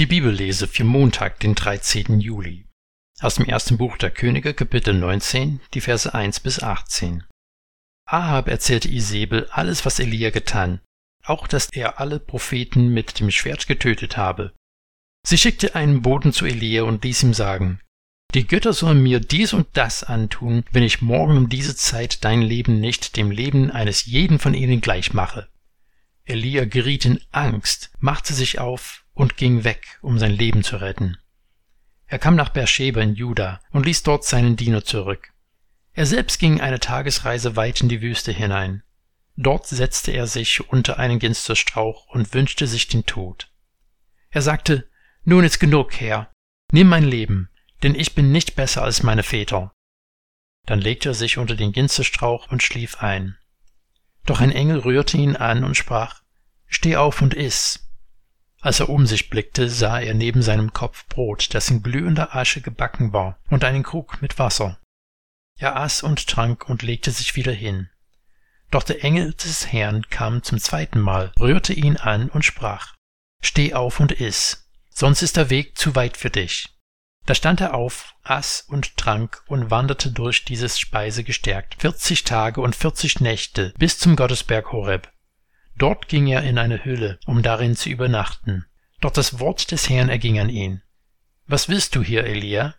Die Bibellese für Montag, den 13. Juli. Aus dem ersten Buch der Könige, Kapitel 19, die Verse 1 bis 18. Ahab erzählte Isabel alles, was Elia getan, auch dass er alle Propheten mit dem Schwert getötet habe. Sie schickte einen Boten zu Elia und ließ ihm sagen, die Götter sollen mir dies und das antun, wenn ich morgen um diese Zeit dein Leben nicht dem Leben eines jeden von ihnen gleich mache. Elia geriet in Angst, machte sich auf und ging weg, um sein Leben zu retten. Er kam nach Beersheba in Juda und ließ dort seinen Diener zurück. Er selbst ging eine Tagesreise weit in die Wüste hinein. Dort setzte er sich unter einen Ginsterstrauch und wünschte sich den Tod. Er sagte, nun ist genug, Herr, nimm mein Leben, denn ich bin nicht besser als meine Väter. Dann legte er sich unter den Ginsterstrauch und schlief ein. Doch ein Engel rührte ihn an und sprach, Steh auf und iss. Als er um sich blickte, sah er neben seinem Kopf Brot, das in glühender Asche gebacken war, und einen Krug mit Wasser. Er aß und trank und legte sich wieder hin. Doch der Engel des Herrn kam zum zweiten Mal, rührte ihn an und sprach, Steh auf und iss, sonst ist der Weg zu weit für dich. Da stand er auf, aß und trank und wanderte durch dieses Speise gestärkt, vierzig Tage und vierzig Nächte bis zum Gottesberg Horeb. Dort ging er in eine Hülle, um darin zu übernachten. Doch das Wort des Herrn erging an ihn. Was willst du hier, Elia?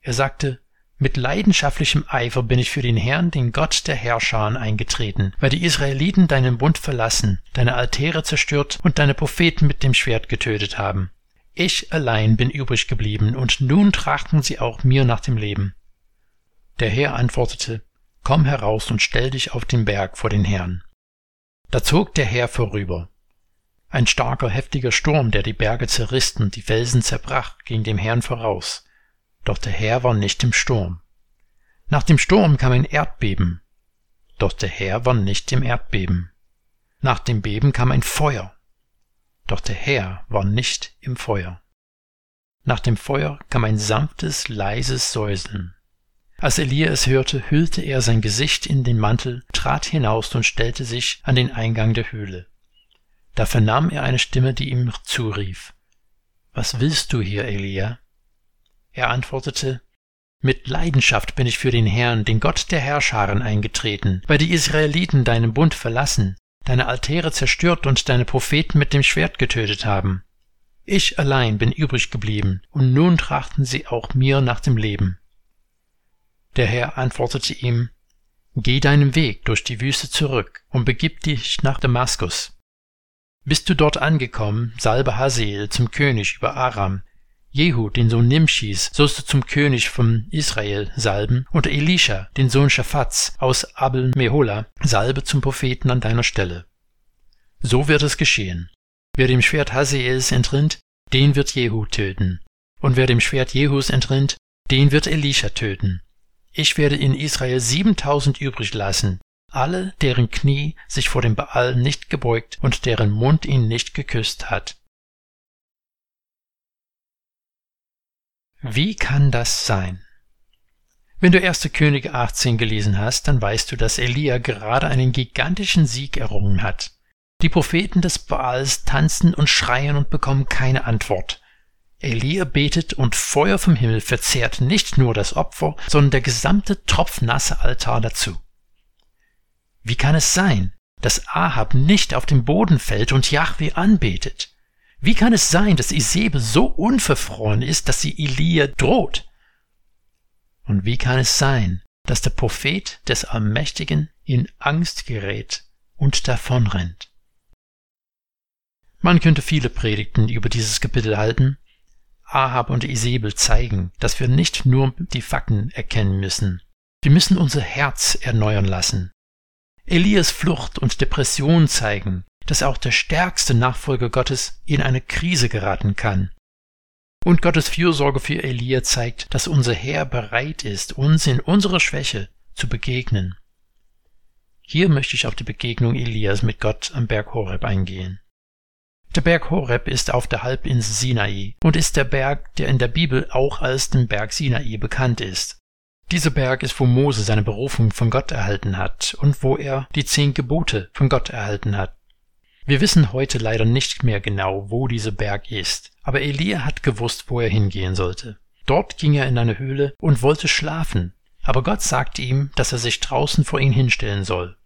Er sagte, mit leidenschaftlichem Eifer bin ich für den Herrn, den Gott der Herrscher, eingetreten, weil die Israeliten deinen Bund verlassen, deine Altäre zerstört und deine Propheten mit dem Schwert getötet haben. Ich allein bin übrig geblieben, und nun trachten sie auch mir nach dem Leben. Der Herr antwortete, Komm heraus und stell dich auf den Berg vor den Herrn. Da zog der Herr vorüber. Ein starker, heftiger Sturm, der die Berge zerriss und die Felsen zerbrach, ging dem Herrn voraus. Doch der Herr war nicht im Sturm. Nach dem Sturm kam ein Erdbeben. Doch der Herr war nicht im Erdbeben. Nach dem Beben kam ein Feuer doch der Herr war nicht im Feuer. Nach dem Feuer kam ein sanftes, leises Säuseln. Als Elia es hörte, hüllte er sein Gesicht in den Mantel, trat hinaus und stellte sich an den Eingang der Höhle. Da vernahm er eine Stimme, die ihm zurief. Was willst du hier, Elia? Er antwortete, mit Leidenschaft bin ich für den Herrn, den Gott der Herrscharen, eingetreten, weil die Israeliten deinen Bund verlassen deine Altäre zerstört und deine Propheten mit dem Schwert getötet haben. Ich allein bin übrig geblieben, und nun trachten sie auch mir nach dem Leben. Der Herr antwortete ihm, Geh deinen Weg durch die Wüste zurück und begib dich nach Damaskus. Bist du dort angekommen, salbe Haseel zum König über Aram, Jehu, den Sohn Nimschis, sollst du zum König von Israel salben, und Elisha, den Sohn Schaphats aus Abel Mehola, salbe zum Propheten an deiner Stelle. So wird es geschehen. Wer dem Schwert Haseels entrinnt, den wird Jehu töten. Und wer dem Schwert Jehus entrinnt, den wird Elisha töten. Ich werde in Israel siebentausend übrig lassen, alle, deren Knie sich vor dem Baal nicht gebeugt und deren Mund ihn nicht geküsst hat. Wie kann das sein? Wenn du 1. Könige 18 gelesen hast, dann weißt du, dass Elia gerade einen gigantischen Sieg errungen hat. Die Propheten des Baals tanzen und schreien und bekommen keine Antwort. Elia betet und Feuer vom Himmel verzehrt nicht nur das Opfer, sondern der gesamte tropfnasse Altar dazu. Wie kann es sein, dass Ahab nicht auf den Boden fällt und Yahweh anbetet? Wie kann es sein, dass Isebe so unverfroren ist, dass sie Elia droht? Und wie kann es sein, dass der Prophet des Allmächtigen in Angst gerät und davonrennt? Man könnte viele Predigten über dieses Kapitel halten. Ahab und Isabel zeigen, dass wir nicht nur die Fakten erkennen müssen. Wir müssen unser Herz erneuern lassen. Elias Flucht und Depression zeigen, dass auch der stärkste Nachfolger Gottes in eine Krise geraten kann. Und Gottes Fürsorge für Elia zeigt, dass unser Herr bereit ist, uns in unserer Schwäche zu begegnen. Hier möchte ich auf die Begegnung Elias mit Gott am Berg Horeb eingehen. Der Berg Horeb ist auf der Halbinsel Sinai und ist der Berg, der in der Bibel auch als den Berg Sinai bekannt ist. Dieser Berg ist, wo Mose seine Berufung von Gott erhalten hat und wo er die zehn Gebote von Gott erhalten hat. Wir wissen heute leider nicht mehr genau, wo dieser Berg ist, aber Elia hat gewusst, wo er hingehen sollte. Dort ging er in eine Höhle und wollte schlafen, aber Gott sagt ihm, dass er sich draußen vor ihn hinstellen soll.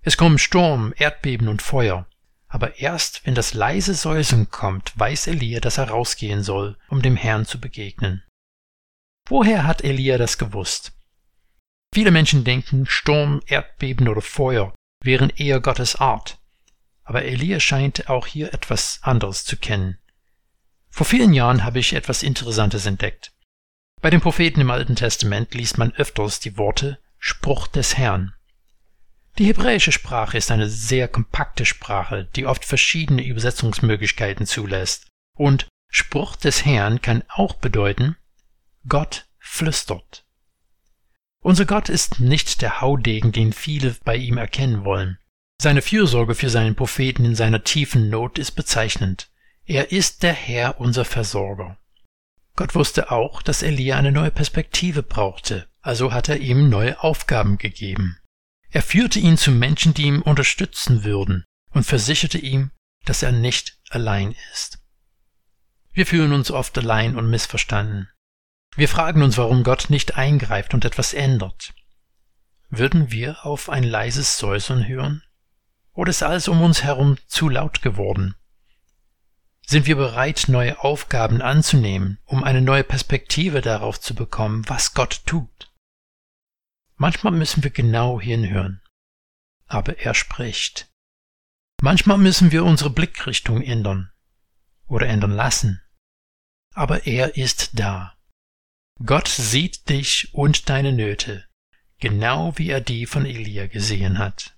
Es kommen Sturm, Erdbeben und Feuer, aber erst wenn das leise Säuseln kommt, weiß Elia, dass er rausgehen soll, um dem Herrn zu begegnen. Woher hat Elia das gewusst? Viele Menschen denken, Sturm, Erdbeben oder Feuer wären eher Gottes Art, aber Elia scheint auch hier etwas anderes zu kennen. Vor vielen Jahren habe ich etwas Interessantes entdeckt. Bei den Propheten im Alten Testament liest man öfters die Worte Spruch des Herrn. Die hebräische Sprache ist eine sehr kompakte Sprache, die oft verschiedene Übersetzungsmöglichkeiten zulässt. Und Spruch des Herrn kann auch bedeuten Gott flüstert. Unser Gott ist nicht der Haudegen, den viele bei ihm erkennen wollen. Seine Fürsorge für seinen Propheten in seiner tiefen Not ist bezeichnend. Er ist der Herr, unser Versorger. Gott wusste auch, dass Elia eine neue Perspektive brauchte, also hat er ihm neue Aufgaben gegeben. Er führte ihn zu Menschen, die ihm unterstützen würden, und versicherte ihm, dass er nicht allein ist. Wir fühlen uns oft allein und missverstanden. Wir fragen uns, warum Gott nicht eingreift und etwas ändert. Würden wir auf ein leises Säuseln hören? Oder ist alles um uns herum zu laut geworden? Sind wir bereit, neue Aufgaben anzunehmen, um eine neue Perspektive darauf zu bekommen, was Gott tut? Manchmal müssen wir genau hinhören, aber er spricht. Manchmal müssen wir unsere Blickrichtung ändern oder ändern lassen, aber er ist da. Gott sieht dich und deine Nöte, genau wie er die von Elia gesehen hat.